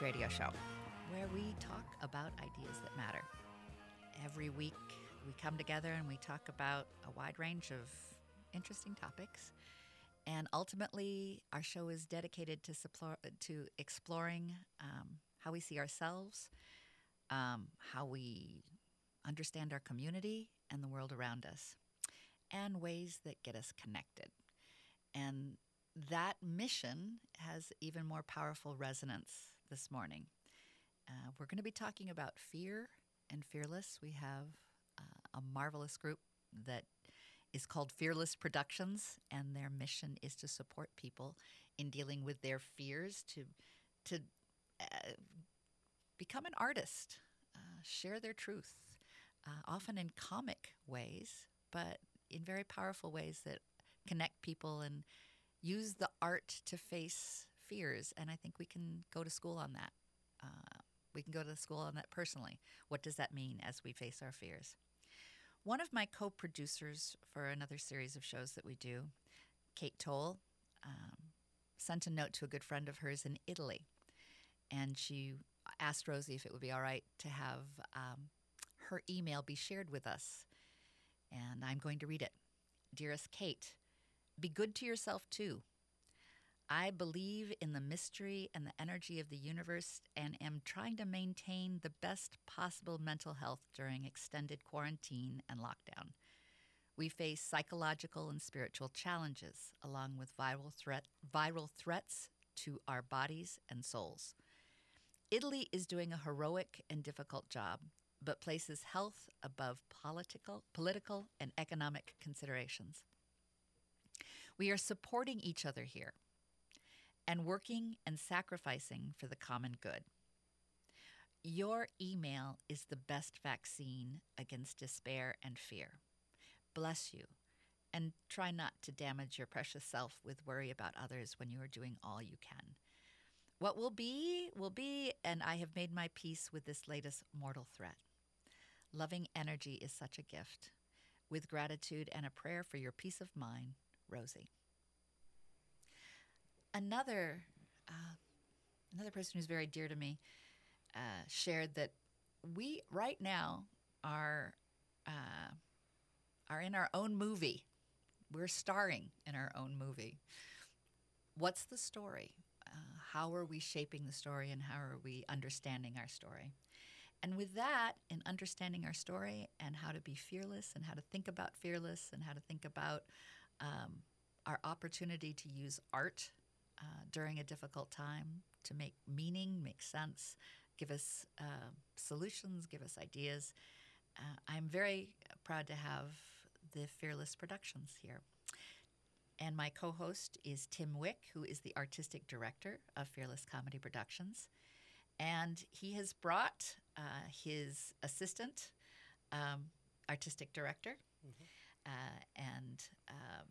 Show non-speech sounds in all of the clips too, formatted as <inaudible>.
Radio show, where we talk about ideas that matter. Every week, we come together and we talk about a wide range of interesting topics. And ultimately, our show is dedicated to, supplor- to exploring um, how we see ourselves, um, how we understand our community and the world around us, and ways that get us connected. And that mission has even more powerful resonance this morning. Uh, we're going to be talking about fear and fearless. We have uh, a marvelous group that is called Fearless Productions, and their mission is to support people in dealing with their fears to to uh, become an artist, uh, share their truth, uh, often in comic ways, but in very powerful ways that connect people and use the art to face fears. And I think we can go to school on that. Uh, we can go to the school on that personally. What does that mean as we face our fears? One of my co producers for another series of shows that we do, Kate Toll, um, sent a note to a good friend of hers in Italy. And she asked Rosie if it would be all right to have um, her email be shared with us. And I'm going to read it. Dearest Kate, be good to yourself too. I believe in the mystery and the energy of the universe and am trying to maintain the best possible mental health during extended quarantine and lockdown. We face psychological and spiritual challenges along with viral threat viral threats to our bodies and souls. Italy is doing a heroic and difficult job, but places health above political, political and economic considerations. We are supporting each other here and working and sacrificing for the common good. Your email is the best vaccine against despair and fear. Bless you, and try not to damage your precious self with worry about others when you are doing all you can. What will be, will be, and I have made my peace with this latest mortal threat. Loving energy is such a gift. With gratitude and a prayer for your peace of mind, Rosie. Another, uh, another person who's very dear to me uh, shared that we right now are uh, are in our own movie. We're starring in our own movie. What's the story? Uh, how are we shaping the story, and how are we understanding our story? And with that, in understanding our story and how to be fearless, and how to think about fearless, and how to think about um, our opportunity to use art uh, during a difficult time to make meaning, make sense, give us uh, solutions, give us ideas. Uh, I'm very proud to have the Fearless Productions here. And my co host is Tim Wick, who is the artistic director of Fearless Comedy Productions. And he has brought uh, his assistant, um, artistic director, mm-hmm. uh, and uh,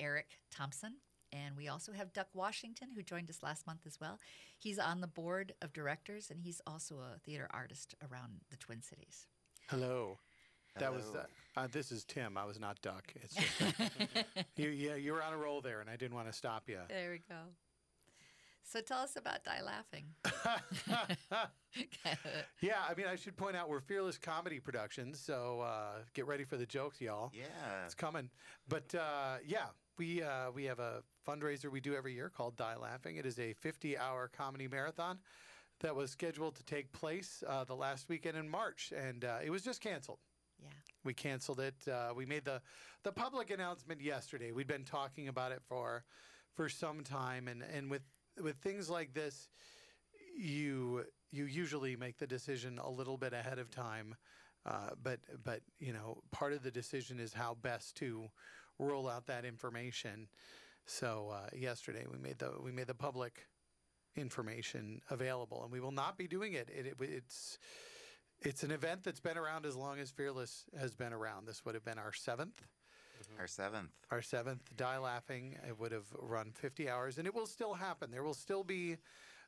Eric Thompson. And we also have Duck Washington, who joined us last month as well. He's on the board of directors, and he's also a theater artist around the Twin Cities. Hello. That was uh, uh, this is Tim. I was not Duck. It's just, <laughs> you, yeah, you were on a roll there, and I didn't want to stop you. There we go. So tell us about Die Laughing. <laughs> <laughs> yeah, I mean, I should point out we're Fearless Comedy Productions, so uh, get ready for the jokes, y'all. Yeah, it's coming. But uh, yeah, we uh, we have a fundraiser we do every year called Die Laughing. It is a 50-hour comedy marathon that was scheduled to take place uh, the last weekend in March, and uh, it was just canceled. Yeah. We canceled it. Uh, we made the the public announcement yesterday. We'd been talking about it for for some time, and and with with things like this, you you usually make the decision a little bit ahead of time. Uh, but but you know, part of the decision is how best to roll out that information. So uh, yesterday we made the we made the public information available, and we will not be doing it. it, it it's it's an event that's been around as long as Fearless has been around. This would have been our 7th mm-hmm. Our seventh. Our seventh Die Laughing. It would have run 50 hours, and it will still happen. There will still be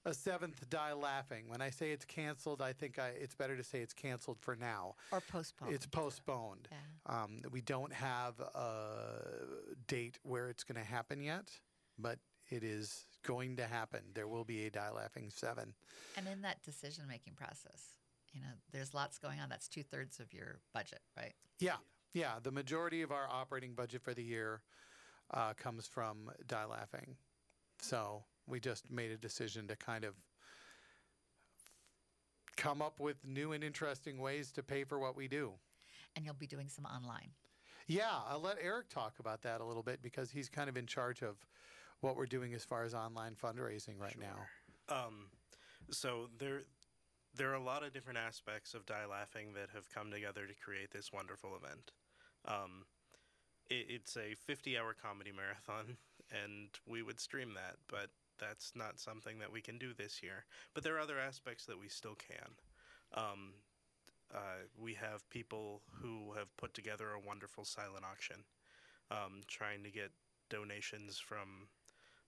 a seventh Die Laughing. When I say it's canceled, I think I, it's better to say it's canceled for now. Or postponed. It's postponed. Yeah. Um, we don't have a date where it's going to happen yet, but it is going to happen. There will be a Die Laughing 7. And in that decision making process, you know, there's lots going on. That's two thirds of your budget, right? Yeah, yeah. The majority of our operating budget for the year uh, comes from Die Laughing. So we just made a decision to kind of come up with new and interesting ways to pay for what we do. And you'll be doing some online. Yeah, I'll let Eric talk about that a little bit because he's kind of in charge of what we're doing as far as online fundraising right now. Um, so there, there are a lot of different aspects of Die Laughing that have come together to create this wonderful event. Um, it, it's a 50-hour comedy marathon, <laughs> and we would stream that, but that's not something that we can do this year. But there are other aspects that we still can. Um, uh, we have people who have put together a wonderful silent auction, um, trying to get donations from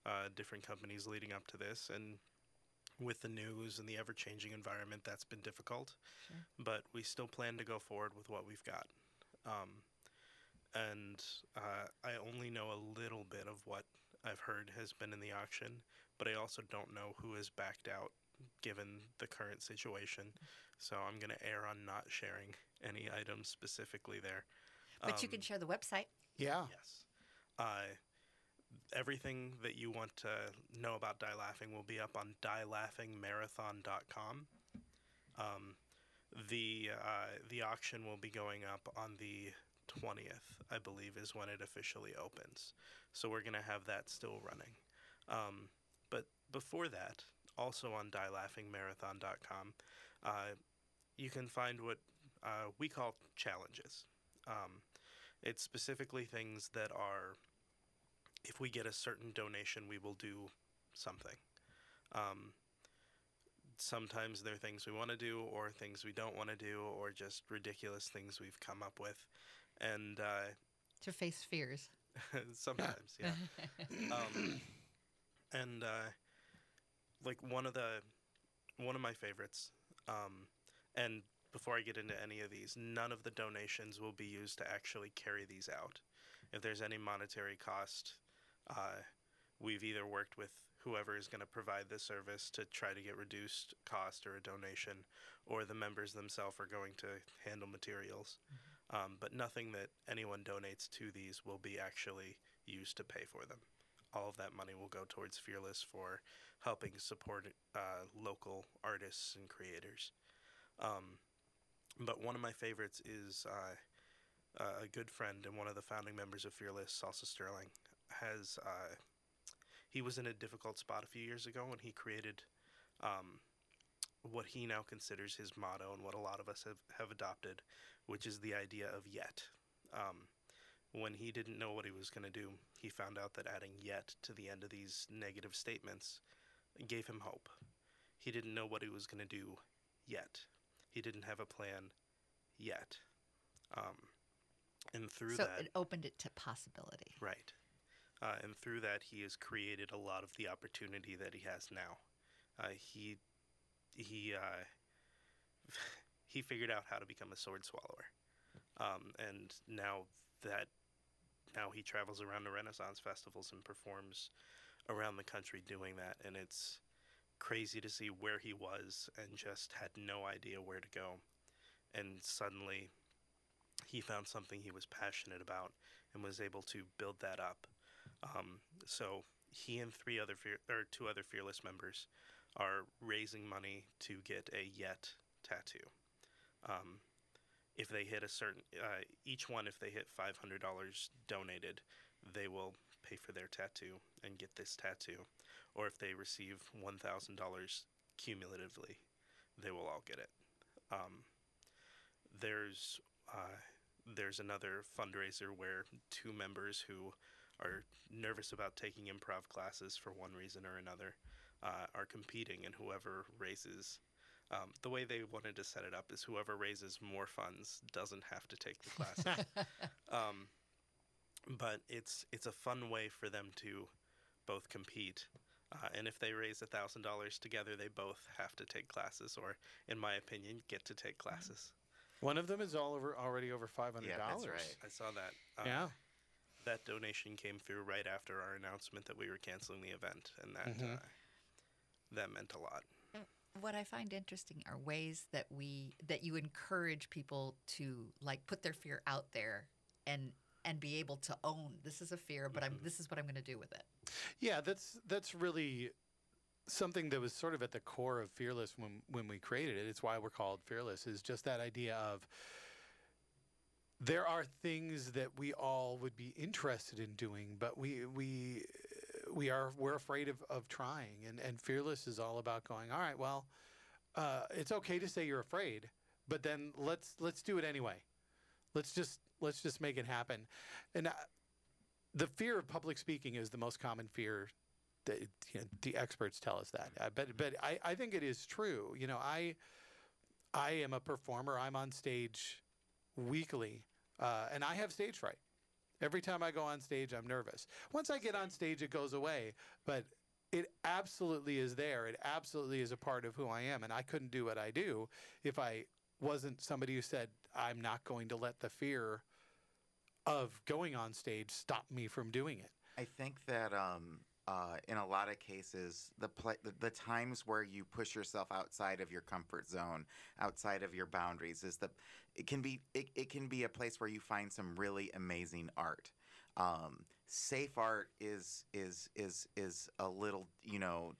uh, different companies leading up to this, and with the news and the ever-changing environment, that's been difficult. Sure. But we still plan to go forward with what we've got. Um, and uh, I only know a little bit of what I've heard has been in the auction, but I also don't know who has backed out given the current situation. So I'm going to err on not sharing any items specifically there. But you Um, can share the website. Yeah. Yes. Uh, everything that you want to know about Die Laughing will be up on dielaughingmarathon.com. Um, the uh, the auction will be going up on the 20th, I believe, is when it officially opens. So we're going to have that still running. Um, but before that, also on dielaughingmarathon.com, uh, you can find what uh, we call challenges. Um, it's specifically things that are, if we get a certain donation, we will do something. Um, sometimes they're things we want to do, or things we don't want to do, or just ridiculous things we've come up with. And uh, To face fears. <laughs> sometimes, yeah. <laughs> um, and uh, like one of the one of my favorites. Um, and before I get into any of these, none of the donations will be used to actually carry these out. If there's any monetary cost, uh, we've either worked with whoever is going to provide the service to try to get reduced cost or a donation, or the members themselves are going to handle materials. Um, but nothing that anyone donates to these will be actually used to pay for them. All of that money will go towards Fearless for helping support uh, local artists and creators. Um, but one of my favorites is uh, a good friend and one of the founding members of Fearless, Salsa Sterling, has uh, he was in a difficult spot a few years ago and he created um, what he now considers his motto and what a lot of us have, have adopted, which is the idea of yet. Um, when he didn't know what he was going to do, he found out that adding yet to the end of these negative statements gave him hope. He didn't know what he was going to do yet. He didn't have a plan yet. Um, and through so that, it opened it to possibility. Right. Uh, and through that, he has created a lot of the opportunity that he has now. Uh, he he uh, <laughs> he figured out how to become a sword swallower, um, and now that now he travels around the Renaissance festivals and performs around the country doing that, and it's crazy to see where he was and just had no idea where to go, and suddenly he found something he was passionate about and was able to build that up. Um, so he and three other fear, or two other fearless members are raising money to get a yet tattoo. Um, if they hit a certain, uh, each one, if they hit five hundred dollars donated, they will pay for their tattoo and get this tattoo. Or if they receive one thousand dollars cumulatively, they will all get it. Um, there's uh, there's another fundraiser where two members who are nervous about taking improv classes for one reason or another uh, are competing, and whoever raises um, the way they wanted to set it up is whoever raises more funds doesn't have to take the classes. <laughs> um, but it's it's a fun way for them to both compete. Uh, and if they raise a thousand dollars together, they both have to take classes, or, in my opinion, get to take classes. One of them is all over already over five hundred Yeah, dollars. that's right. I saw that. Uh, Yeah. that donation came through right after our announcement that we were canceling the event, and that Mhm. uh, that meant a lot. What I find interesting are ways that we that you encourage people to like put their fear out there and and be able to own this is a fear, but I'm Mhm. this is what I'm going to do with it. Yeah, that's that's really something that was sort of at the core of Fearless when when we created it. It's why we're called Fearless. Is just that idea of there are things that we all would be interested in doing, but we we we are we're afraid of, of trying and, and fearless is all about going all right well uh, it's okay to say you're afraid but then let's let's do it anyway. Let's just let's just make it happen. And uh, the fear of public speaking is the most common fear that you know, the experts tell us that. Uh, but but I, I think it is true. You know I I am a performer. I'm on stage weekly uh, and I have stage fright Every time I go on stage, I'm nervous. Once I get on stage, it goes away, but it absolutely is there. It absolutely is a part of who I am. And I couldn't do what I do if I wasn't somebody who said, I'm not going to let the fear of going on stage stop me from doing it. I think that um, uh, in a lot of cases, the, pla the the times where you push yourself outside of your comfort zone, outside of your boundaries, is the it can be it, it can be a place where you find some really amazing art. Um, safe art is is is is a little you know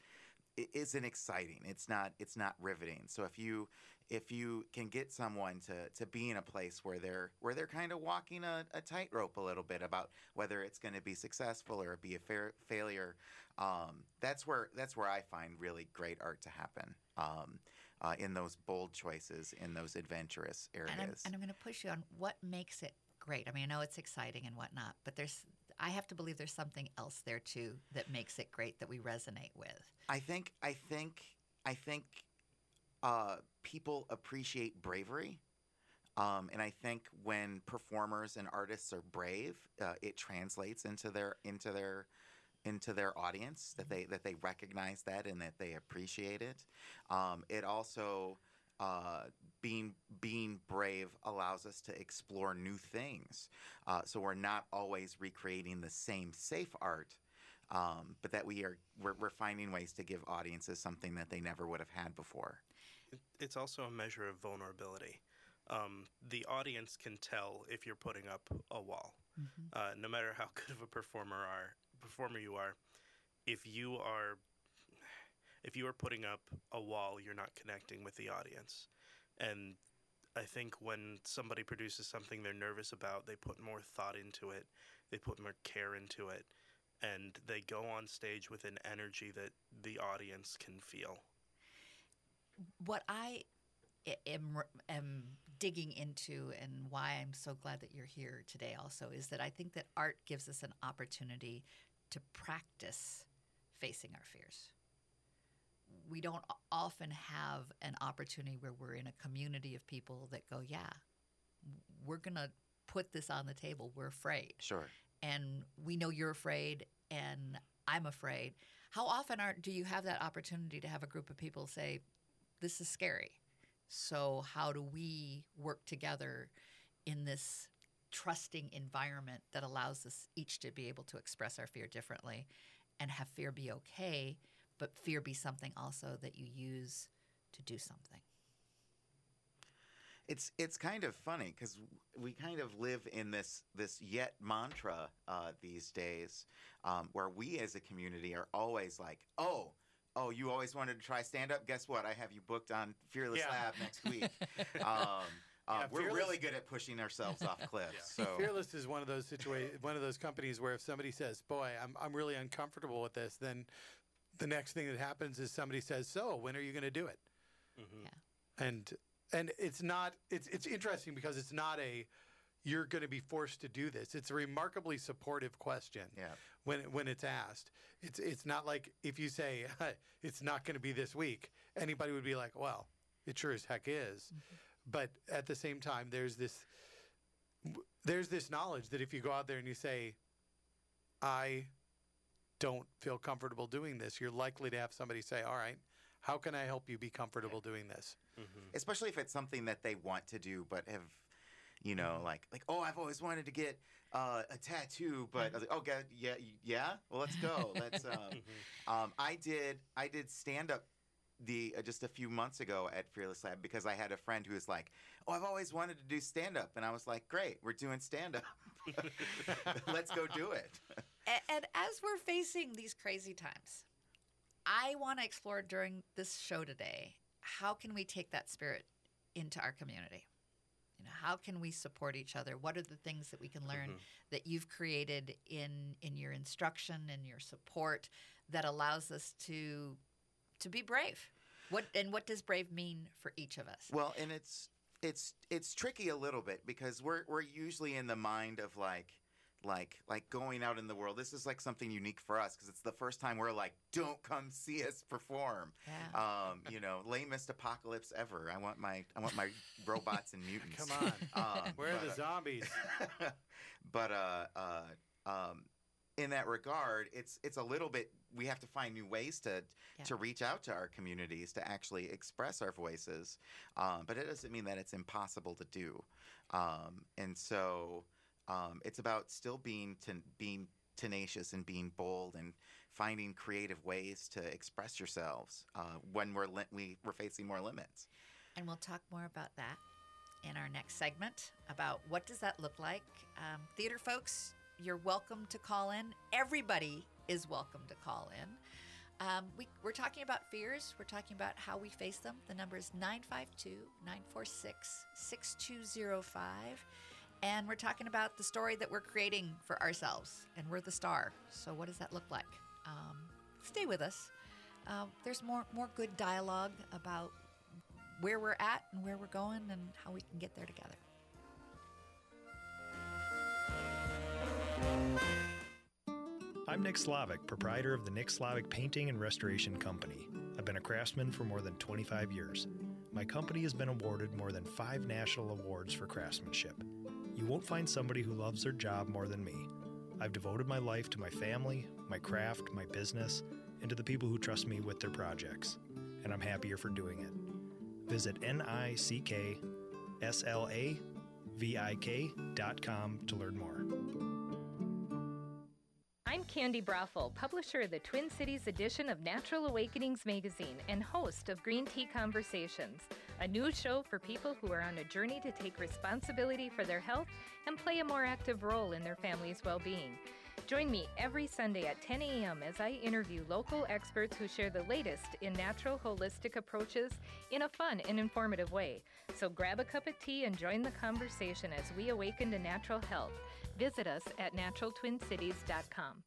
isn't exciting. It's not it's not riveting. So if you if you can get someone to to be in a place where they're where they're kind of walking a, a tightrope a little bit about whether it's going to be successful or be a fair failure, um, that's where that's where I find really great art to happen. Um, uh, in those bold choices, in those adventurous areas. And I'm, and I'm going to push you on what makes it great. I mean, I know it's exciting and whatnot, but there's I have to believe there's something else there too that makes it great that we resonate with. I think I think I think uh, people appreciate bravery, um, and I think when performers and artists are brave, uh, it translates into their into their into their audience that they that they recognize that and that they appreciate it. Um, it also uh, being being brave allows us to explore new things. Uh, so we're not always recreating the same safe art, um, but that we are we're, we're finding ways to give audiences something that they never would have had before. It's also a measure of vulnerability. Um, the audience can tell if you're putting up a wall, uh, no matter how good of a performer are performer you are. If you are if you are putting up a wall, you're not connecting with the audience. And I think when somebody produces something they're nervous about, they put more thought into it, they put more care into it, and they go on stage with an energy that the audience can feel. What I am, am digging into and why I'm so glad that you're here today also is that I think that art gives us an opportunity to practice facing our fears. We don't often have an opportunity where we're in a community of people that go, yeah, we're going to put this on the table. We're afraid. Sure. and we know you're afraid and I'm afraid. How often are do you have that opportunity to have a group of people say, This is scary. So how do we work together in this trusting environment that allows us each to be able to express our fear differently and have fear be okay, but fear be something also that you use to do something? It's it's kind of funny because we kind of live in this this yet mantra uh, these days, um, where we as a community are always like, oh, oh, you always wanted to try stand up. Guess what? I have you booked on Fearless Yeah. Lab next <laughs> week. um, <laughs> uh, Yeah, we're Fearless- really good at pushing ourselves off <laughs> cliffs. So Fearless is one of those situa- one of those companies where if somebody says, "Boy, I'm I'm really uncomfortable with this," then the next thing that happens is somebody says, "So, when are you going to do it?" hmm Yeah. And and it's not it's it's interesting because it's not a you're going to be forced to do this. It's a remarkably supportive question yeah, when when it's asked. It's it's not like if you say <laughs> it's not going to be this week, anybody would be like, "Well, it sure as heck is." But at the same time, there's this there's this knowledge that if you go out there and you say, "I don't feel comfortable doing this," you're likely to have somebody say, "All right, how can I help you be comfortable doing this?" hmm especially if it's something that they want to do but have You know, like like oh, I've always wanted to get uh, a tattoo, but I was like, oh, God, yeah, yeah. Well, let's go. Let's. Um, <laughs> um, I did I did stand up the uh, just a few months ago at Fearless Lab because I had a friend who was like, "Oh, I've always wanted to do stand up," and I was like, "Great, we're doing stand up. <laughs> Let's go do it." <laughs> A- And as we're facing these crazy times, I want to explore during this show today how can we take that spirit into our community? You know, how can we support each other? What are the things that we can learn mm-hmm. that you've created in in your instruction and your support that allows us to to be brave? What and what does brave mean for each of us? Well, and it's it's it's tricky a little bit because we're we're usually in the mind of like like like going out in the world. This is like something unique for us because it's the first time we're like, don't come see us perform. Yeah. Um, you know, lamest apocalypse ever. I want my I want my robots and <laughs> mutants. Come on. Um, Where are but, the uh, zombies? <laughs> but uh, uh, um, in that regard, it's it's a little bit. We have to find new ways to Yeah. to reach out to our communities to actually express our voices. Um, but it doesn't mean that it's impossible to do. Um, and so um, it's about still being ten- being tenacious and being bold and finding creative ways to express yourselves uh, when we're li- we, we're facing more limits. And we'll talk more about that in our next segment about what does that look like. Um, theater folks, you're welcome to call in. Everybody is welcome to call in. Um, we, we're talking about fears. We're talking about how we face them. The number is 952 946 6205. And we're talking about the story that we're creating for ourselves. And we're the star. So, what does that look like? Um, stay with us. Uh, there's more, more good dialogue about where we're at and where we're going and how we can get there together. I'm Nick Slavik, proprietor of the Nick Slavik Painting and Restoration Company. I've been a craftsman for more than 25 years. My company has been awarded more than five national awards for craftsmanship. You won't find somebody who loves their job more than me. I've devoted my life to my family, my craft, my business, and to the people who trust me with their projects, and I'm happier for doing it. Visit nickslavik.com to learn more. Candi Broeffle, publisher of the Twin Cities edition of Natural Awakenings magazine and host of Green Tea Conversations, a new show for people who are on a journey to take responsibility for their health and play a more active role in their family's well being. Join me every Sunday at 10 a.m. as I interview local experts who share the latest in natural holistic approaches in a fun and informative way. So grab a cup of tea and join the conversation as we awaken to natural health. Visit us at naturaltwincities.com.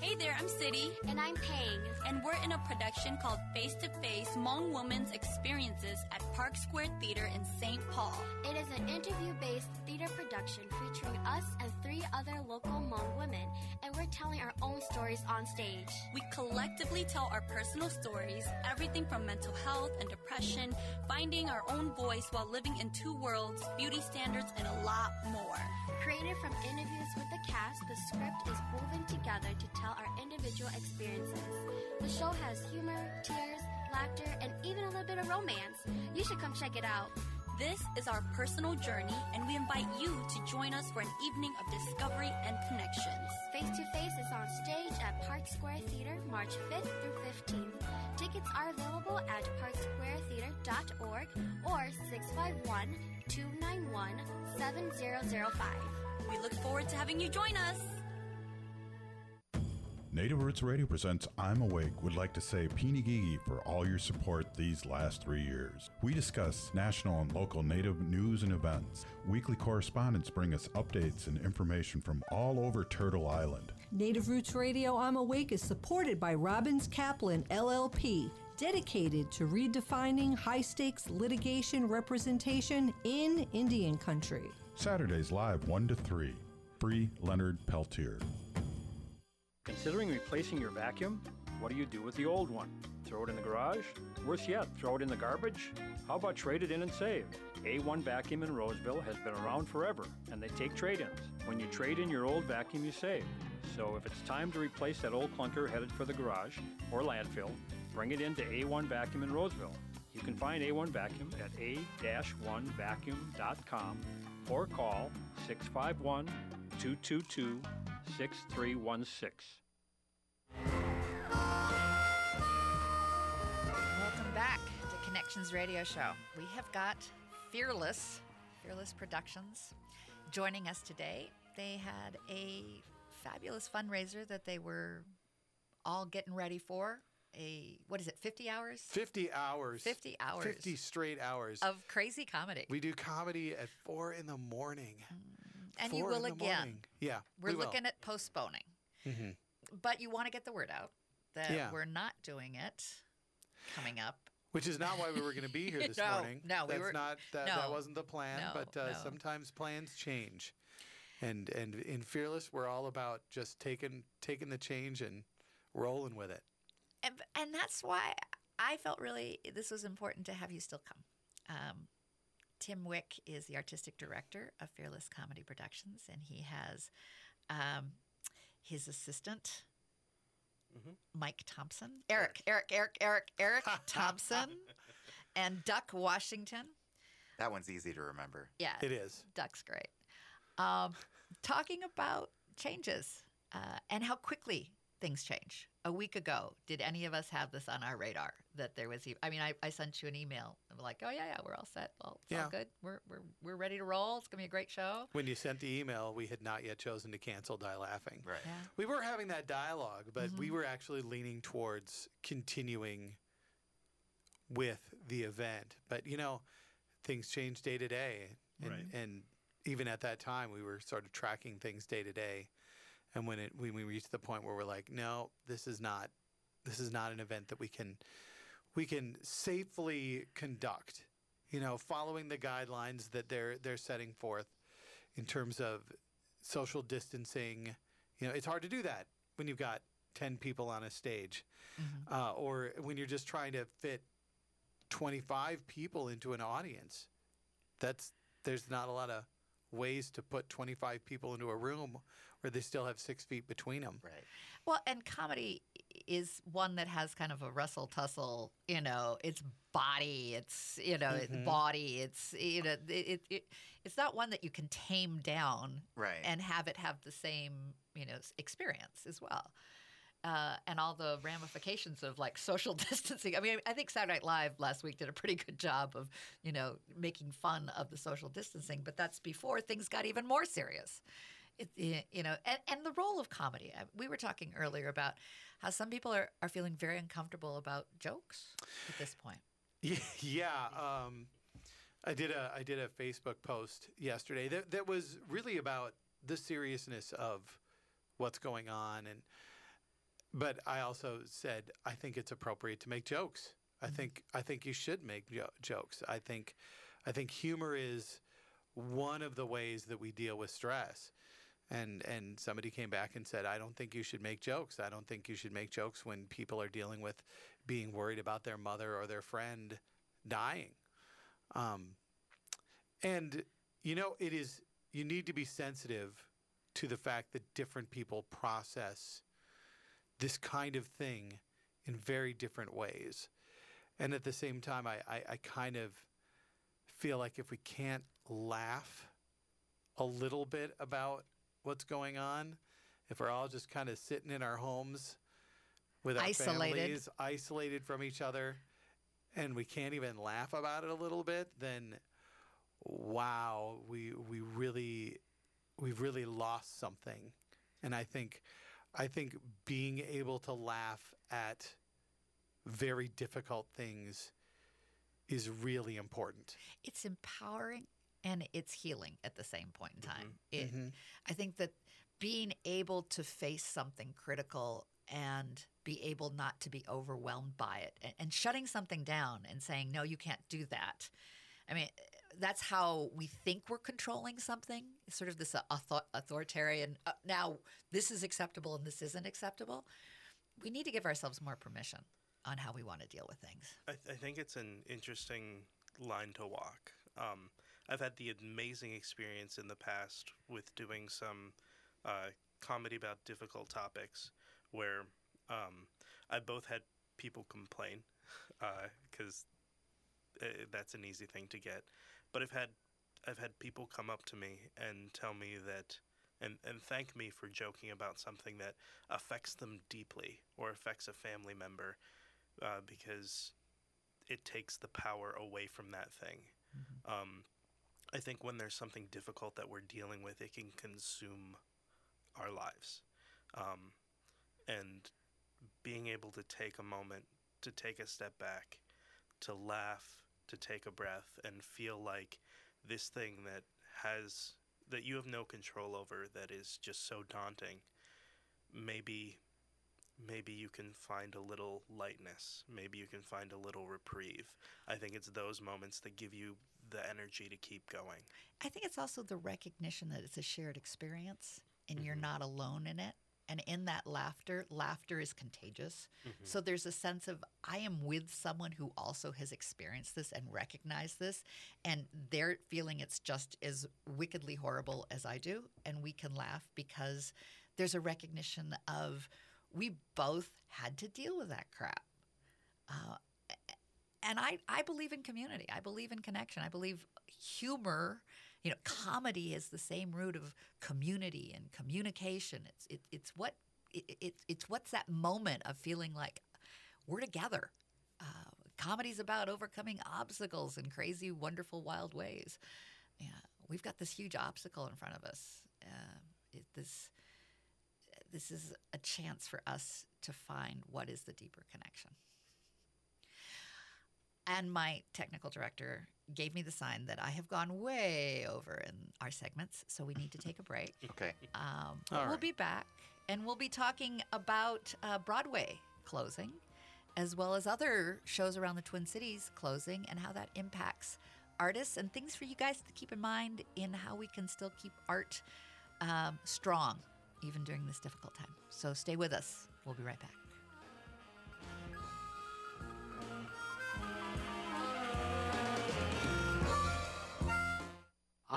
Hey there, I'm City. And I'm Pang. And we're in a production called Face to Face Hmong Women's Experiences at Park Square Theater in St. Paul. It is an interview based theater production featuring us and three other local Hmong women, and we're telling our own stories on stage. We collectively tell our personal stories, everything from mental health and depression, finding our own voice while living in two worlds, beauty standards, and a lot more. Created from interviews with the cast, the script is woven together to tell our individual experiences. The show has humor, tears, laughter, and even a little bit of romance. You should come check it out. This is our personal journey, and we invite you to join us for an evening of discovery and connections. Face to Face is on stage at Park Square Theater March 5th through 15th. Tickets are available at parksquaretheater.org or 651 291 7005. We look forward to having you join us. Native Roots Radio presents I'm Awake would like to say Peeny Gigi for all your support these last three years. We discuss national and local Native news and events. Weekly correspondents bring us updates and information from all over Turtle Island. Native Roots Radio I'm Awake is supported by Robbins Kaplan LLP, dedicated to redefining high stakes litigation representation in Indian country. Saturdays live 1 to 3. Free Leonard Peltier. Considering replacing your vacuum? What do you do with the old one? Throw it in the garage? Worse yet, throw it in the garbage? How about trade it in and save? A1 Vacuum in Roseville has been around forever, and they take trade ins. When you trade in your old vacuum, you save. So if it's time to replace that old clunker headed for the garage or landfill, bring it into A1 Vacuum in Roseville. You can find A1 Vacuum at a-1vacuum.com or call 651 222 6316. Welcome back to Connections Radio Show. We have got Fearless, Fearless Productions, joining us today. They had a fabulous fundraiser that they were all getting ready for. A what is it? Fifty hours? 50 hours. 50 hours 50 straight hours. of crazy comedy. we do comedy at four in the morning. and you will again. morning. Yeah. We're we will. looking at postponing, mm-hmm. but you want to get the word out that Yeah. we're not doing it coming up. Which is not why we were going to be <laughs> here this No, morning. no, we that's were- not that, that wasn't the plan. no, but uh, no. sometimes plans change, and and in Fearless, we're all about just taking taking the change and rolling with it. And, and that's why I felt really this was important to have you still come. Um, Tim Wick is the artistic director of Fearless Comedy Productions, and he has um, his assistant, Mike Thompson, Eric, Eric, Eric, Eric, Eric <laughs> Thompson, and Duck Washington. That one's easy to remember. Yeah, It is. Duck's great. Um, talking about changes uh, and how quickly things change. A week ago, did any of us have this on our radar that there was? I mean, I, I sent you an email. I'm like, oh yeah, yeah, we're all set. Well, it's Yeah. all good. We're, we're we're ready to roll. It's gonna be a great show. When you sent the email, we had not yet chosen to cancel Die Laughing. Right. Yeah. We were having that dialogue, but we Mhm. were actually leaning towards continuing with the event. But you know, things change day to day, and, Right. and even at that time, we were sort of tracking things day to day. And when it when we reach the point where we're like, no, this is not this is not an event that we can we can safely conduct. You know, following the guidelines that they're they're setting forth in terms of social distancing. You know, it's hard to do that when you've got ten people on a stage, uh, or when you're just trying to fit twenty five people into an audience. That's there's not a lot of ways to put 25 people into a room where they still have six feet between them. Right. Well, and comedy is one that has kind of a rustle tussle. You know, it's body, it's you know, it's Mhm. body, it's you know, it, it, it it's not one that you can tame down Right. and have it have the same you know experience as well. Uh, and all the ramifications of like <laughs> social distancing. I mean, I think Saturday Night Live last week did a pretty good job of, you know, making fun of the social distancing, but that's before things got even more serious. It, you know, and, and the role of comedy. We were talking earlier about how some people are, are feeling very uncomfortable about jokes at this point. Yeah, <laughs> yeah. Um, I did a I did a Facebook post yesterday that that was really about the seriousness of what's going on, and but I also said I think it's appropriate to make jokes. I think I think you should make jo- jokes. I think I think humor is one of the ways that we deal with stress. And and somebody came back and said, I don't think you should make jokes. I don't think you should make jokes when people are dealing with being worried about their mother or their friend dying. Um, and you know, it is you need to be sensitive to the fact that different people process this kind of thing in very different ways. And at the same time, I, I, I kind of feel like if we can't laugh a little bit about what's going on, if we're all just kind of sitting in our homes with our Isolated. families, isolated from each other, and we can't even laugh about it a little bit, then wow, we we really we've really lost something. And I think I think being able to laugh at very difficult things is really important. It's empowering and it's healing at the same point in time. It, Mhm. I think that being able to face something critical and be able not to be overwhelmed by it and, and shutting something down and saying, no, you can't do that. I mean, that's how we think we're controlling something. Sort of this author- authoritarian, uh, now this is acceptable and this isn't acceptable. We need to give ourselves more permission on how we want to deal with things. I, th- I think it's an interesting line to walk. Um, I've had the amazing experience in the past with doing some uh, comedy about difficult topics where um, I both had people complain <laughs> because uh, that's an easy thing to get, but I've had I've had people come up to me and tell me that and, and thank me for joking about something that affects them deeply or affects a family member uh, because it takes the power away from that thing. Um, I think when there's something difficult that we're dealing with, it can consume our lives. Um, and being able to take a moment, to take a step back, to laugh, to take a breath, and feel like this thing that has that you have no control over that is just so daunting maybe maybe you can find a little lightness maybe you can find a little reprieve i think it's those moments that give you the energy to keep going I think it's also the recognition that it's a shared experience and you're not alone in it. And in that laughter, laughter is contagious. So there's a sense of I am with someone who also has experienced this and recognized this, and they're feeling it's just as wickedly horrible as I do. And we can laugh because there's a recognition of we both had to deal with that crap. Uh, and I, I believe in community. I believe in connection. I believe humor, you know, comedy is the same root of community and communication. It's it, it's what it, it, it's what's that moment of feeling like we're together. Uh, comedy's about overcoming obstacles in crazy, wonderful, wild ways. Yeah, we've got this huge obstacle in front of us. Uh, it, this this is a chance for us to find what is the deeper connection. And my technical director gave me the sign that I have gone way over in our segments, so we need to take a break. <laughs> Okay. Um, All we'll right. be back, and we'll be talking about uh, Broadway closing, as well as other shows around the Twin Cities closing, and how that impacts artists and things for you guys to keep in mind in how we can still keep art um, strong, even during this difficult time. So stay with us. We'll be right back.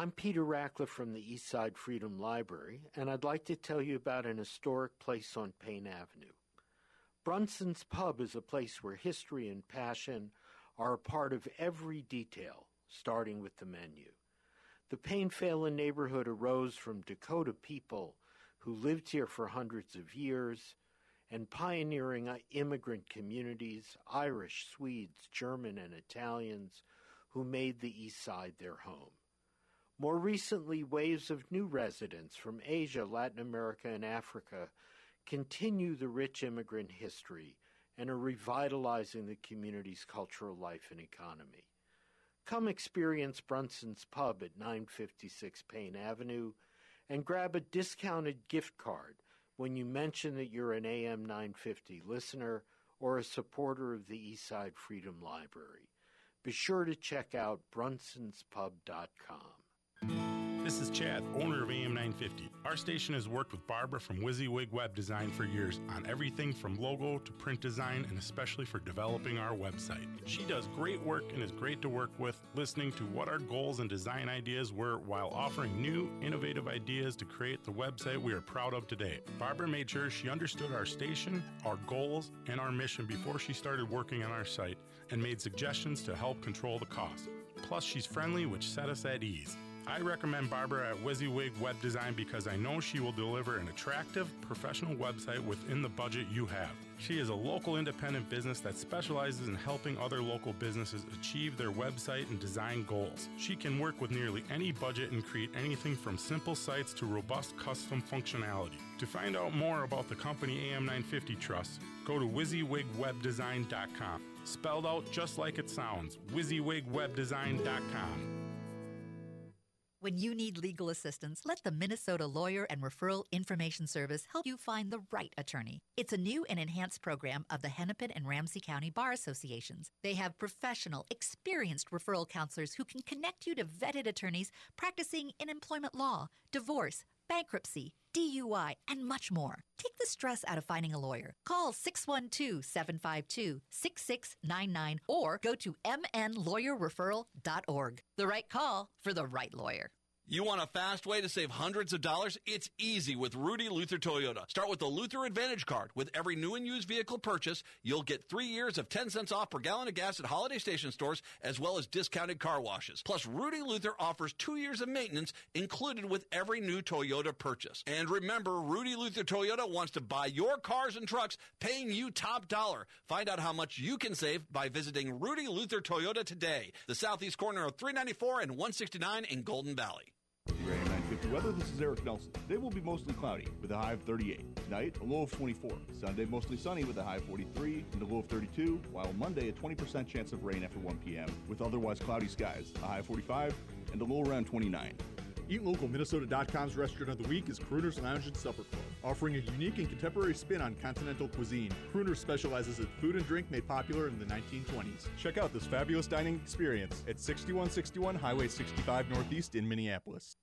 I'm Peter Rachleff from the Eastside Freedom Library, and I'd like to tell you about an historic place on Payne Avenue. Brunson's Pub is a place where history and passion are a part of every detail, starting with the menu. The Payne Phalen neighborhood arose from Dakota people who lived here for hundreds of years and pioneering uh, immigrant communities, Irish, Swedes, German, and Italians, who made the East Side their home. More recently, waves of new residents from Asia, Latin America, and Africa continue the rich immigrant history and are revitalizing the community's cultural life and economy. Come experience Brunson's Pub at 956 Payne Avenue and grab a discounted gift card when you mention that you're an AM 950 listener or a supporter of the Eastside Freedom Library. Be sure to check out brunsonspub.com. This is Chad, owner of AM 950. Our station has worked with Barbara from WYSIWYG Web Design for years on everything from logo to print design and especially for developing our website. She does great work and is great to work with, listening to what our goals and design ideas were while offering new, innovative ideas to create the website we are proud of today. Barbara made sure she understood our station, our goals, and our mission before she started working on our site and made suggestions to help control the cost. Plus, she's friendly, which set us at ease. I recommend Barbara at WYSIWYG Web Design because I know she will deliver an attractive, professional website within the budget you have. She is a local independent business that specializes in helping other local businesses achieve their website and design goals. She can work with nearly any budget and create anything from simple sites to robust custom functionality. To find out more about the company AM950 Trust, go to WYSIWYGWebDesign.com. Spelled out just like it sounds, WYSIWYGWebDesign.com. When you need legal assistance, let the Minnesota Lawyer and Referral Information Service help you find the right attorney. It's a new and enhanced program of the Hennepin and Ramsey County Bar Associations. They have professional, experienced referral counselors who can connect you to vetted attorneys practicing in employment law, divorce, bankruptcy, DUI, and much more. Take the stress out of finding a lawyer. Call 612 752 6699 or go to mnlawyerreferral.org. The right call for the right lawyer. You want a fast way to save hundreds of dollars? It's easy with Rudy Luther Toyota. Start with the Luther Advantage card. With every new and used vehicle purchase, you'll get three years of 10 cents off per gallon of gas at holiday station stores, as well as discounted car washes. Plus, Rudy Luther offers two years of maintenance included with every new Toyota purchase. And remember, Rudy Luther Toyota wants to buy your cars and trucks, paying you top dollar. Find out how much you can save by visiting Rudy Luther Toyota today, the southeast corner of 394 and 169 in Golden Valley. Your AM 950 weather, this is Eric Nelson. Today will be mostly cloudy with a high of 38. Tonight, a low of 24. Sunday, mostly sunny with a high of 43 and a low of 32, while Monday, a 20% chance of rain after 1 p.m. with otherwise cloudy skies, a high of 45 and a low around 29. Eat Local Minnesota.com's restaurant of the week is Crooner's Lounge and Supper Club. Offering a unique and contemporary spin on continental cuisine, Crooner specializes in food and drink made popular in the 1920s. Check out this fabulous dining experience at 6161 Highway 65 Northeast in Minneapolis.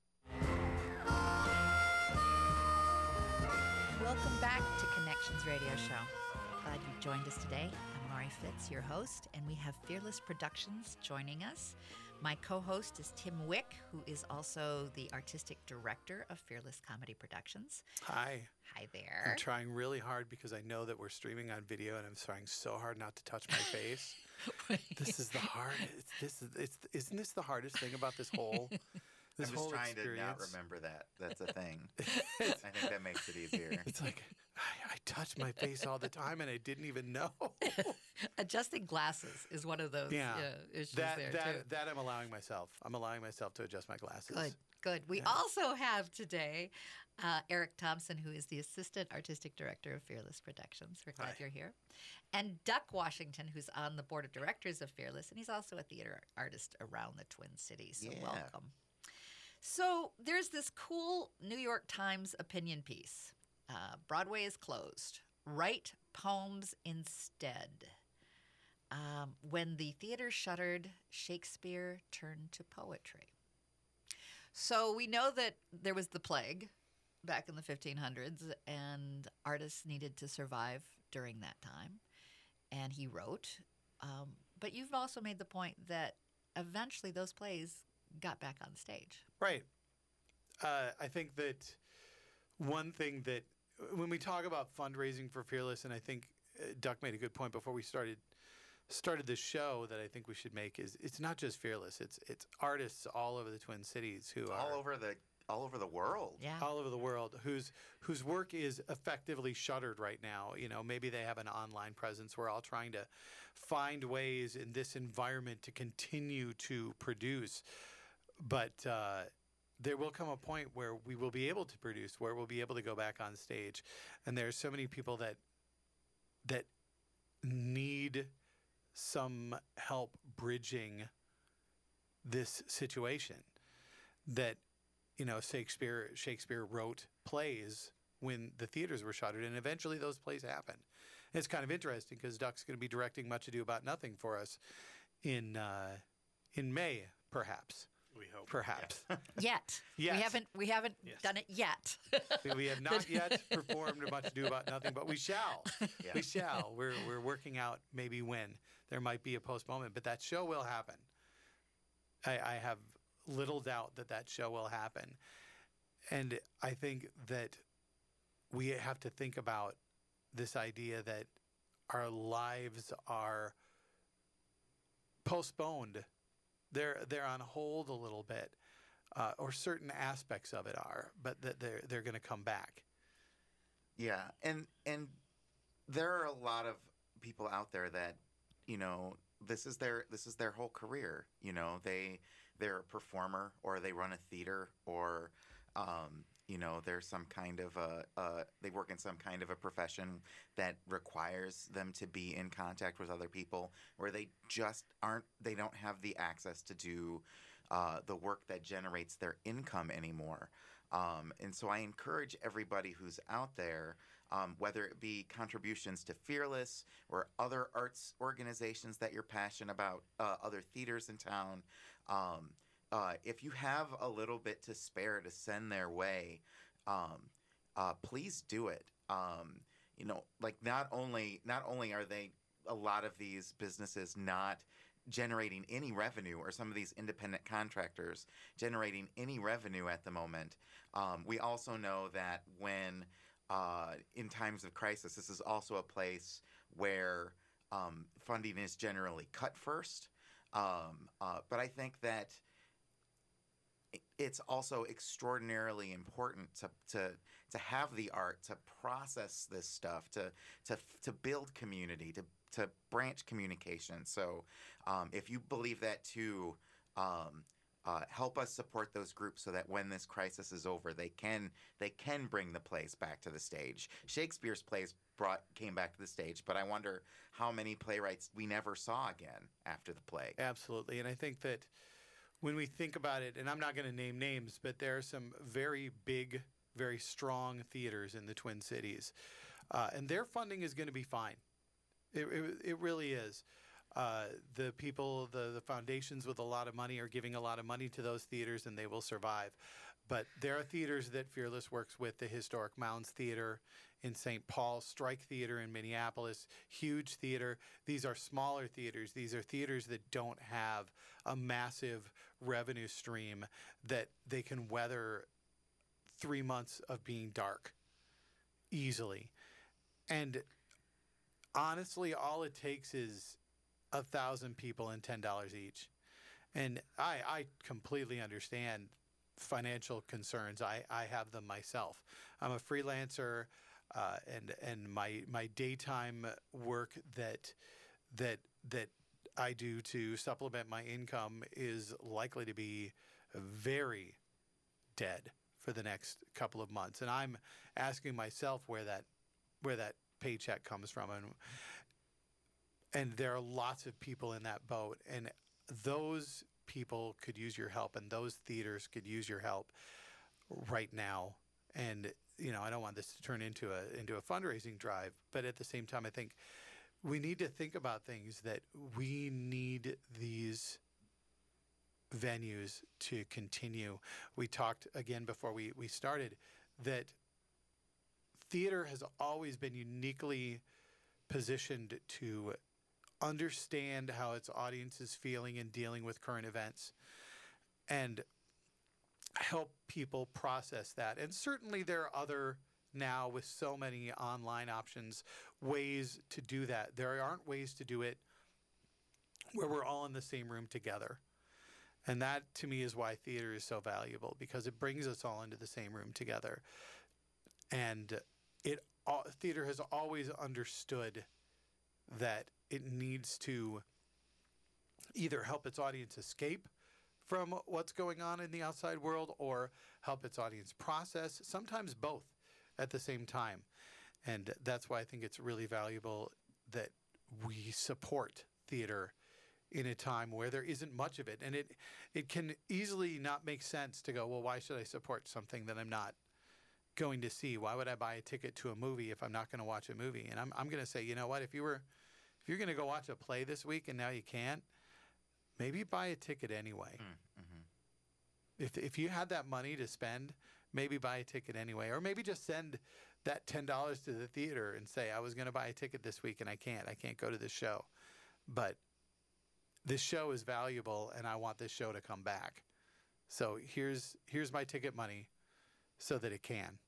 Welcome back to Connections Radio Show. Glad you joined us today. I'm Laurie Fitz, your host, and we have Fearless Productions joining us. My co host is Tim Wick, who is also the artistic director of Fearless Comedy Productions. Hi. Hi there. I'm trying really hard because I know that we're streaming on video, and I'm trying so hard not to touch my face. <laughs> this is the hardest. This is it's isn't this the hardest thing about this whole <laughs> this I'm just whole trying to not remember that. That's a thing. <laughs> I think that makes it easier. <laughs> It's like I, I touch my face all the time, and I didn't even know. <laughs> Adjusting glasses is one of those yeah, uh, issues that there, that too. that I'm allowing myself. I'm allowing myself to adjust my glasses. Good, good. We also have today uh, Eric Thompson, who is the Assistant Artistic Director of Fearless Productions. We're glad Hi. you're here. And Duck Washington, who's on the board of directors of Fearless, and he's also a theater artist around the Twin Cities. So Yeah. welcome. So there's this cool New York Times opinion piece. Uh, Broadway is closed. Write poems instead. Um, when the theater shuttered, Shakespeare turned to poetry. So we know that there was the plague back in the 1500s, and artists needed to survive during that time. And he wrote. Um, but you've also made the point that eventually those plays got back on stage. Right. Uh, I think that one thing that when we talk about fundraising for Fearless, and I think uh, Duck made a good point before we started started this show that I think we should make is it's not just Fearless. It's it's artists all over the Twin Cities who are all over the all over the world. Yeah. all over the world whose whose work is effectively shuttered right now. You know, maybe they have an online presence. We're all trying to find ways in this environment to continue to produce, but uh, there will come a point where we will be able to produce, where we'll be able to go back on stage, and there are so many people that that need some help bridging this situation that you know Shakespeare Shakespeare wrote plays when the theaters were shuttered and eventually those plays happened. And it's kind of interesting because Duck's going to be directing Much Ado About Nothing for us in uh, in May perhaps. We hope. Perhaps. Yet. <laughs> Yet. We haven't we haven't done it yet. we, we have not <laughs> yet performed a Much do About Nothing, but we shall. Yeah. We shall. We're we're working out maybe when there might be a postponement, but that show will happen. I, I have little doubt that that show will happen, and I think that we have to think about this idea that our lives are postponed. They're they're on hold a little bit, uh, or certain aspects of it are, but that they're they're going to come back. Yeah, and and there are a lot of people out there that you know this is their this is their whole career. You know, they they're a performer or they run a theater or um, you know they're some kind of a, a they work in some kind of a profession that requires them to be in contact with other people where they just aren't they don't have the access to do uh, the work that generates their income anymore. Um, and so I encourage everybody who's out there, um, whether it be contributions to Fearless or other arts organizations that you're passionate about, uh, other theaters in town, um, uh, if you have a little bit to spare to send their way, um, uh, please do it. Um, you know, like not only not only are they a lot of these businesses not generating any revenue, or some of these independent contractors generating any revenue at the moment. Um, we also know that when uh, in times of crisis, this is also a place where um, funding is generally cut first. Um, uh, but I think that it's also extraordinarily important to, to to have the art to process this stuff to to to build community to to branch communication so um, if you believe that too um, uh, help us support those groups so that when this crisis is over they can they can bring the plays back to the stage shakespeare's plays brought came back to the stage but i wonder how many playwrights we never saw again after the plague Absolutely. And I think that when we think about it, and I'm not going to name names, but there are some very big, very strong theaters in the Twin Cities. Uh, and their funding is going to be fine. It, it, it really is. Uh, the people, the, the foundations with a lot of money are giving a lot of money to those theaters and they will survive. But there are theaters that Fearless works with the Historic Mounds Theater in St. Paul, Strike Theater in Minneapolis, huge theater. These are smaller theaters. These are theaters that don't have a massive revenue stream that they can weather three months of being dark easily. And honestly, all it takes is a thousand people and ten dollars each. And I, I completely understand financial concerns. I, I have them myself. I'm a freelancer, uh, and and my my daytime work that that that I do to supplement my income is likely to be very dead for the next couple of months, and I'm asking myself where that where that paycheck comes from, and and there are lots of people in that boat, and those people could use your help, and those theaters could use your help right now. And you know, I don't want this to turn into a into a fundraising drive, but at the same time, I think we need to think about things that we need these venues to continue. We talked again before we, we started that theater has always been uniquely positioned to understand how its audience is feeling and dealing with current events and help people process that. And certainly there are other now with so many online options ways to do that. There aren't ways to do it where we're all in the same room together. And that to me is why theater is so valuable because it brings us all into the same room together. And it theater has always understood that it needs to either help its audience escape from what's going on in the outside world or help its audience process, sometimes both at the same time. And that's why I think it's really valuable that we support theater in a time where there isn't much of it. And it it can easily not make sense to go, well, why should I support something that I'm not going to see? Why would I buy a ticket to a movie if I'm not going to watch a movie? And I'm I'm going to say, you know what? If you were if you're going to go watch a play this week and now you can't, maybe buy a ticket anyway. If if you had that money to spend, maybe buy a ticket anyway, or maybe just send that ten dollars to the theater and say, I was going to buy a ticket this week and I can't. I can't go to this show, but this show is valuable and I want this show to come back. So here's here's my ticket money, so that it can.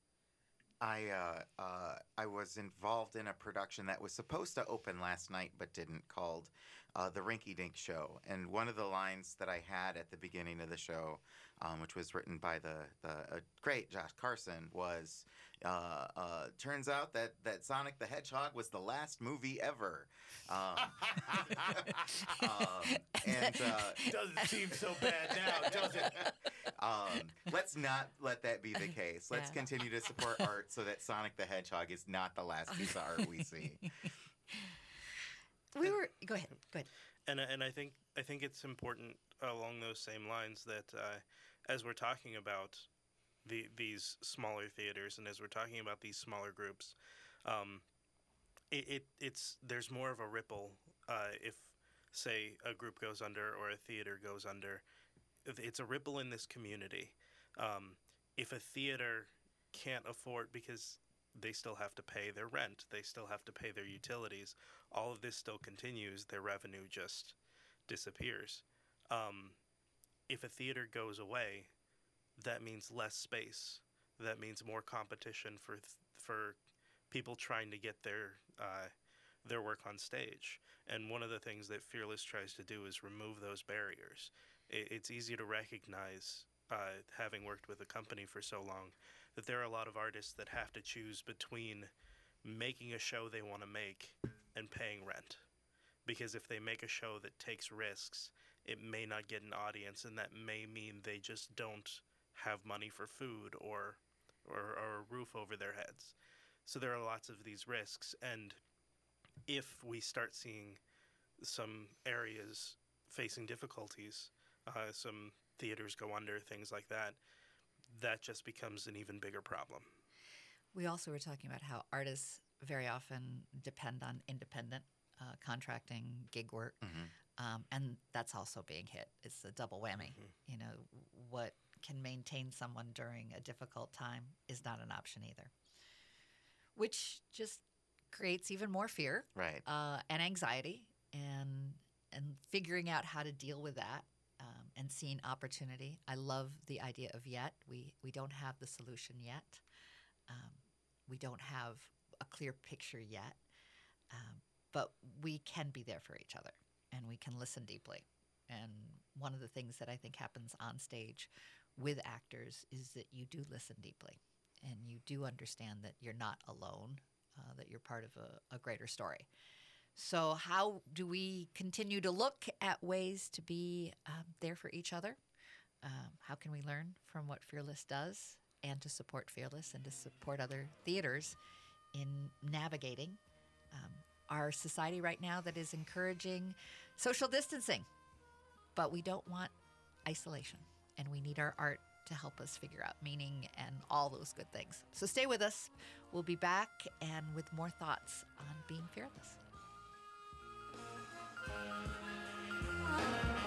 I uh, uh, I was involved in a production that was supposed to open last night but didn't, called uh, the Rinky Dink Show. And one of the lines that I had at the beginning of the show, um, which was written by the the uh, great Josh Carson, was uh, uh, turns out that that Sonic the Hedgehog was the last movie ever. Um, <laughs> um, and uh, doesn't seem so bad now, does it? um, let's not let that be the case. Let's Yeah. continue to support art so that Sonic the Hedgehog is not the last piece of art we see. <laughs> We were go ahead, go ahead. and and I think I think it's important along those same lines that uh, as we're talking about the these smaller theaters and as we're talking about these smaller groups, um, it, it it's there's more of a ripple uh, if say a group goes under or a theater goes under. It's a ripple in this community. Um, if a theater can't afford because they still have to pay their rent, they still have to pay their utilities. All of this still continues. Their revenue just disappears. Um, if a theater goes away, that means less space. That means more competition for th- for people trying to get their uh, their work on stage. And one of the things that Fearless tries to do is remove those barriers. It, it's easy to recognize, uh, having worked with a company for so long, that there are a lot of artists that have to choose between making a show they want to make and paying rent. Because if they make a show that takes risks, it may not get an audience, and that may mean they just don't have money for food or, or, or a roof over their heads. So there are lots of these risks, and if we start seeing some areas facing difficulties, uh, some theaters go under, things like that, that just becomes an even bigger problem. We also were talking about how artists very often depend on independent uh, contracting, gig work, um, and that's also being hit. It's a double whammy. You know, what can maintain someone during a difficult time is not an option either, which just creates even more fear, Right. uh, and anxiety, and and figuring out how to deal with that. And seeing opportunity. I love the idea of yet. We we don't have the solution yet. Um, we don't have a clear picture yet, um, but we can be there for each other and we can listen deeply. And one of the things that I think happens on stage with actors is that you do listen deeply and you do understand that you're not alone, uh, that you're part of a, a greater story. So, how do we continue to look at ways to be um, there for each other? Um, how can we learn from what Fearless does and to support Fearless and to support other theaters in navigating um, our society right now that is encouraging social distancing? But we don't want isolation, and we need our art to help us figure out meaning and all those good things. So, stay with us. We'll be back and with more thoughts on being fearless. Bye.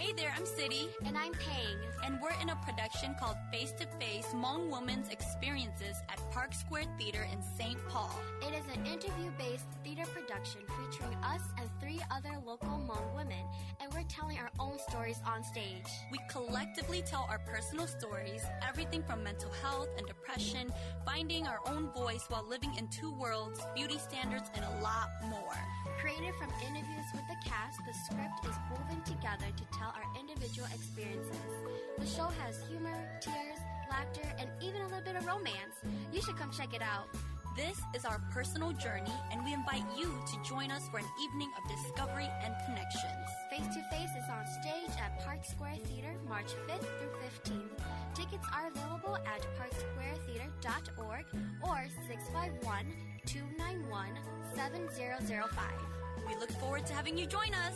Hey there, I'm City. And I'm Pang. And we're in a production called Face to Face Hmong Women's Experiences at Park Square Theater in St. Paul. It is an interview based theater production featuring us and three other local Hmong women, and we're telling our own stories on stage. We collectively tell our personal stories, everything from mental health and depression, finding our own voice while living in two worlds, beauty standards, and a lot more. Created from interviews with the cast, the script is woven together to tell our individual experiences. The show has humor, tears, laughter, and even a little bit of romance. You should come check it out. This is our personal journey, and we invite you to join us for an evening of discovery and connections. Face to Face is on stage at Park Square Theater March 5th through 15th. Tickets are available at parksquaretheater.org or 651 291 7005. We look forward to having you join us.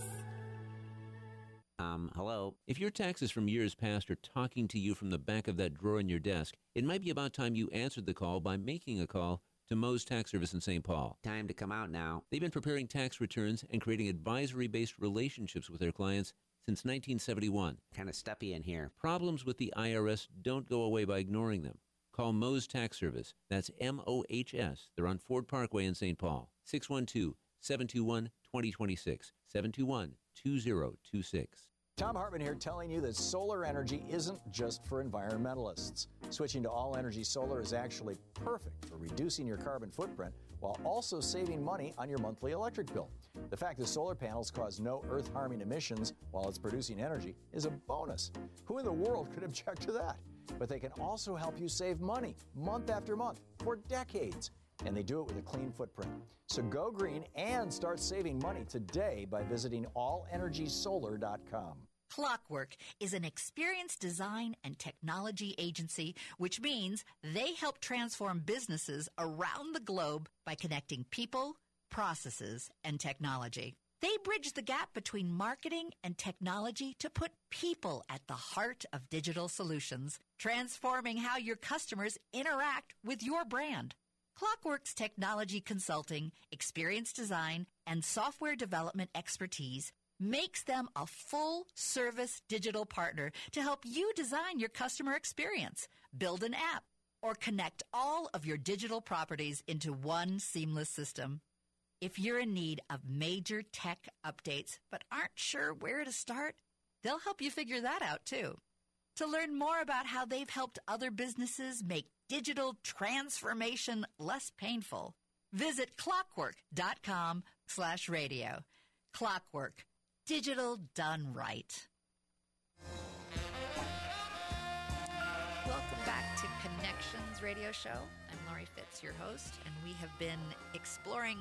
Um, hello. If your taxes from years past are talking to you from the back of that drawer in your desk, it might be about time you answered the call by making a call to Mohs Tax Service in St. Paul. Time to come out now. They've been preparing tax returns and creating advisory based relationships with their clients since 1971. Kind of stuffy in here. Problems with the IRS don't go away by ignoring them. Call Mohs Tax Service. That's M O H S. They're on Ford Parkway in St. Paul. 612 721 2026. 721 2026. Thom Hartmann here telling you that solar energy isn't just for environmentalists. Switching to all energy solar is actually perfect for reducing your carbon footprint while also saving money on your monthly electric bill. The fact that solar panels cause no earth harming emissions while it's producing energy is a bonus. Who in the world could object to that? But they can also help you save money month after month for decades. And they do it with a clean footprint. So go green and start saving money today by visiting allenergysolar.com. Clockwork is an experienced design and technology agency, which means they help transform businesses around the globe by connecting people, processes, and technology. They bridge the gap between marketing and technology to put people at the heart of digital solutions, transforming how your customers interact with your brand. Clockwork's technology consulting, experience design, and software development expertise makes them a full service digital partner to help you design your customer experience, build an app, or connect all of your digital properties into one seamless system. If you're in need of major tech updates but aren't sure where to start, they'll help you figure that out too. To learn more about how they've helped other businesses make digital transformation less painful, visit clockwork.com slash radio. Clockwork. Digital done right. Welcome back to Connections Radio Show. I'm Laurie Fitz, your host, and we have been exploring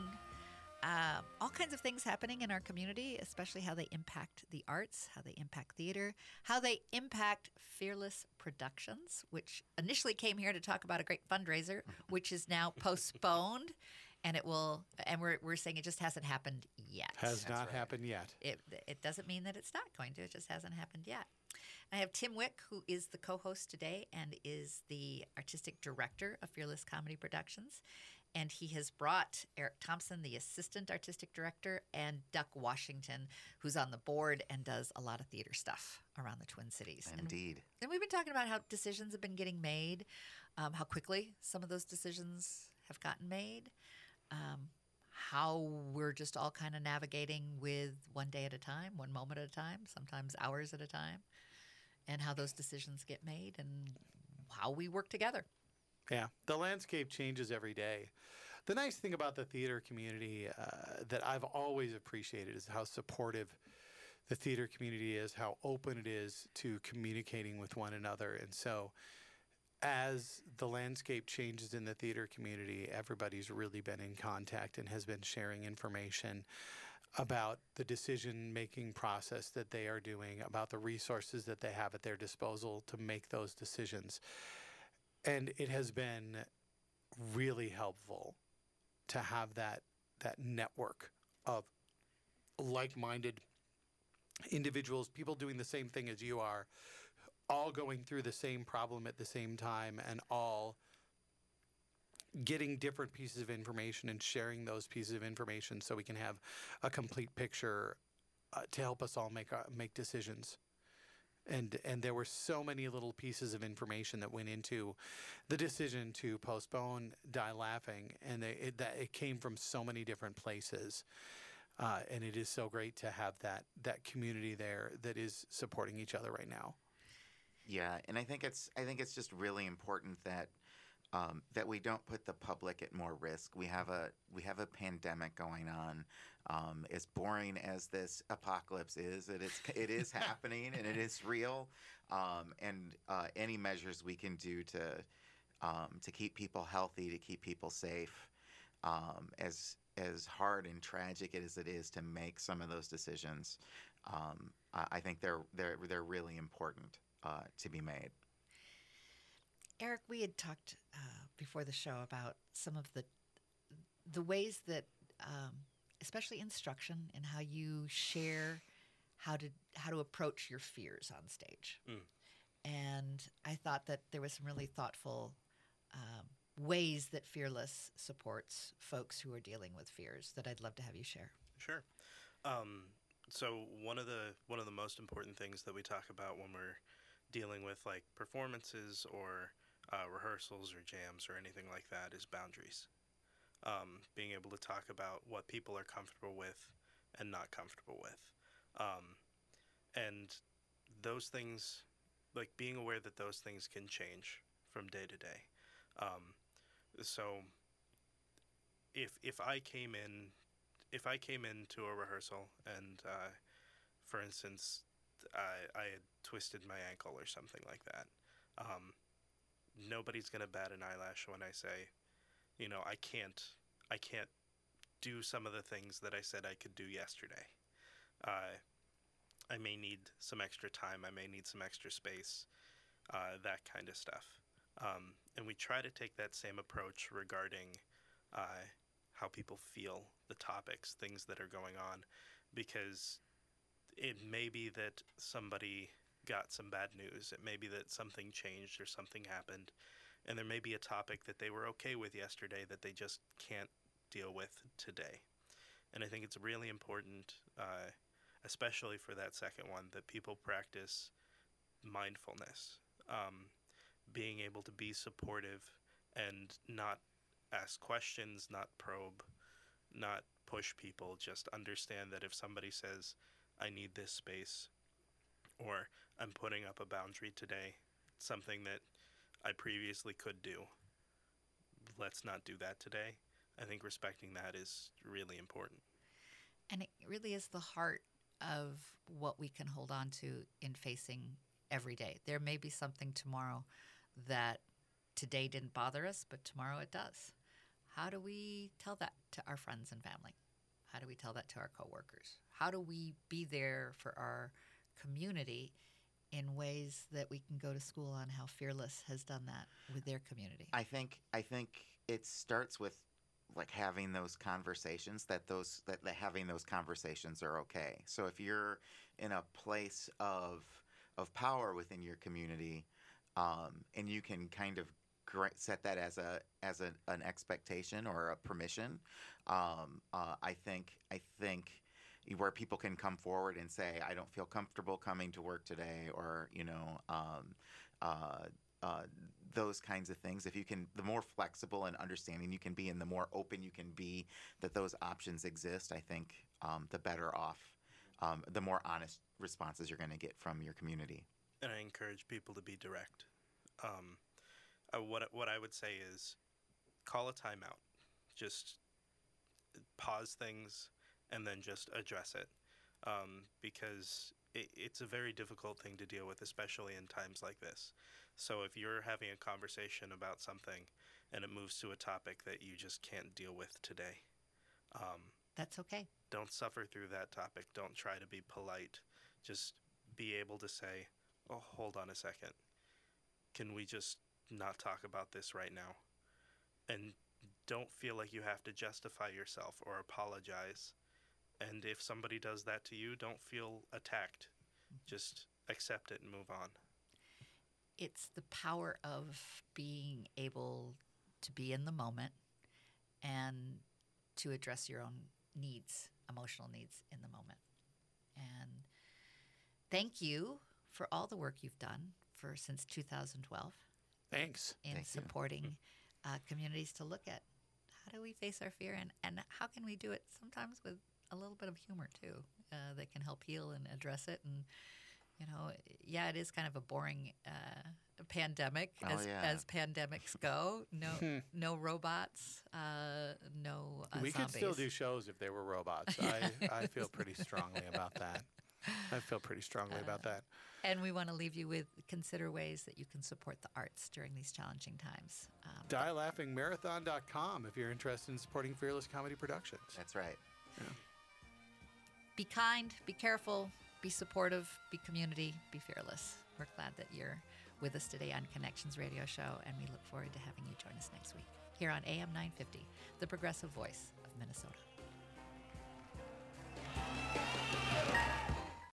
uh, all kinds of things happening in our community, especially how they impact the arts, how they impact theater, how they impact Fearless Productions, which initially came here to talk about a great fundraiser, <laughs> which is now postponed. And it will, and we're, we're saying it just hasn't happened yet. Has not happened yet. It, it doesn't mean that it's not going to, it just hasn't happened yet. I have Tim Wick, who is the co host today and is the artistic director of Fearless Comedy Productions. And he has brought Eric Thompson, the assistant artistic director, and Duck Washington, who's on the board and does a lot of theater stuff around the Twin Cities. And- Indeed. And, we've been talking about how decisions have been getting made, um, how quickly some of those decisions have gotten made, um, how we're just all kind of navigating with one day at a time, one moment at a time, sometimes hours at a time, and how those decisions get made and how we work together. Yeah, the landscape changes every day. The nice thing about the theater community uh, that I've always appreciated is how supportive the theater community is, how open it is to communicating with one another. And so, as the landscape changes in the theater community, everybody's really been in contact and has been sharing information about the decision making process that they are doing, about the resources that they have at their disposal to make those decisions. And it has been really helpful to have that that network of like-minded individuals, people doing the same thing as you are, all going through the same problem at the same time and all getting different pieces of information and sharing those pieces of information so we can have a complete picture uh, to help us all make uh, make decisions. And and there were so many little pieces of information that went into the decision to postpone Die Laughing, and they, it, that it came from so many different places. Uh, and it is so great to have that that community there that is supporting each other right now. Yeah, and I think it's I think it's just really important that um, that we don't put the public at more risk. We have a we have a pandemic going on. Um, as boring as this apocalypse is, it is it is <laughs> happening and it is real. Um, and uh, any measures we can do to um, to keep people healthy, to keep people safe, um, as as hard and tragic as it is to make some of those decisions, um, I, I think they're they're they're really important uh, to be made. Eric, we had talked uh, before the show about some of the the ways that, um, especially instruction and how you share how to how to approach your fears on stage. Mm. And I thought that there was some really thoughtful um, ways that Fearless supports folks who are dealing with fears that I'd love to have you share. Sure. Um, so one of the one of the most important things that we talk about when we're dealing with like performances or uh, rehearsals or jams or anything like that is boundaries. Um, being able to talk about what people are comfortable with and not comfortable with, um, and those things, like being aware that those things can change from day to day. Um, so if if I came in if I came into a rehearsal and uh, for instance I, I had twisted my ankle or something like that um, nobody's gonna bat an eyelash when I say you know I can't I can't do some of the things that I said I could do yesterday. Uh, I may need some extra time I may need some extra space uh, that kind of stuff. Um, and we try to take that same approach regarding uh, how people feel the topics, things that are going on, because it may be that somebody got some bad news. It may be that something changed or something happened, and there may be a topic that they were okay with yesterday that they just can't deal with today. And I think it's really important, uh, especially for that second one, that people practice mindfulness. Um, being able to be supportive and not ask questions, not probe, not push people. Just understand that if somebody says, I need this space, or I'm putting up a boundary today, something that I previously could do, let's not do that today. I think respecting that is really important. And it really is the heart of what we can hold on to in facing every day. There may be something tomorrow that today didn't bother us, but tomorrow it does. How do we tell that to our friends and family? How do we tell that to our coworkers? How do we be there for our community in ways that we can go to school on how Fearless has done that with their community? I think I think it starts with like having those conversations that those that, that having those conversations are okay. So if you're in a place of of power within your community, um, and you can kind of set that as a as a, an expectation or a permission, um, uh, I think I think where people can come forward and say, I don't feel comfortable coming to work today, or you know. Um, uh, uh, those kinds of things. If you can, the more flexible and understanding you can be, and the more open you can be that those options exist, I think um, the better off, um, the more honest responses you're going to get from your community. And I encourage people to be direct. Um, uh, what what I would say is, call a timeout. Just pause things and then just address it, um, because it, it's a very difficult thing to deal with, especially in times like this. So if you're having a conversation about something and it moves to a topic that you just can't deal with today, um, that's okay. Don't suffer through that topic. Don't try to be polite. Just be able to say, "Oh, hold on a second. Can we just not talk about this right now?" And don't feel like you have to justify yourself or apologize. And if somebody does that to you, don't feel attacked. Just accept it and move on it's the power of being able to be in the moment and to address your own needs, emotional needs in the moment. And thank you for all the work you've done for since 2012. Thanks. In Thank supporting uh, communities to look at how do we face our fear and, and how can we do it sometimes with a little bit of humor too uh, that can help heal and address it and you know, yeah, it is kind of a boring uh, pandemic Oh, as yeah. as pandemics go. No, <laughs> no robots, uh, no. Uh, we could still do shows if they were robots. I, I feel pretty strongly about that. I feel pretty strongly about that. And we want to leave you with consider ways that you can support the arts during these challenging times. Um, DieLaughingMarathon.com if you're interested in supporting Fearless Comedy Productions. That's right. Be kind, be careful, be supportive, be community, be fearless. We're glad that you're with us today on Connections Radio Show, and we look forward to having you join us next week here on AM 950, the progressive voice of Minnesota.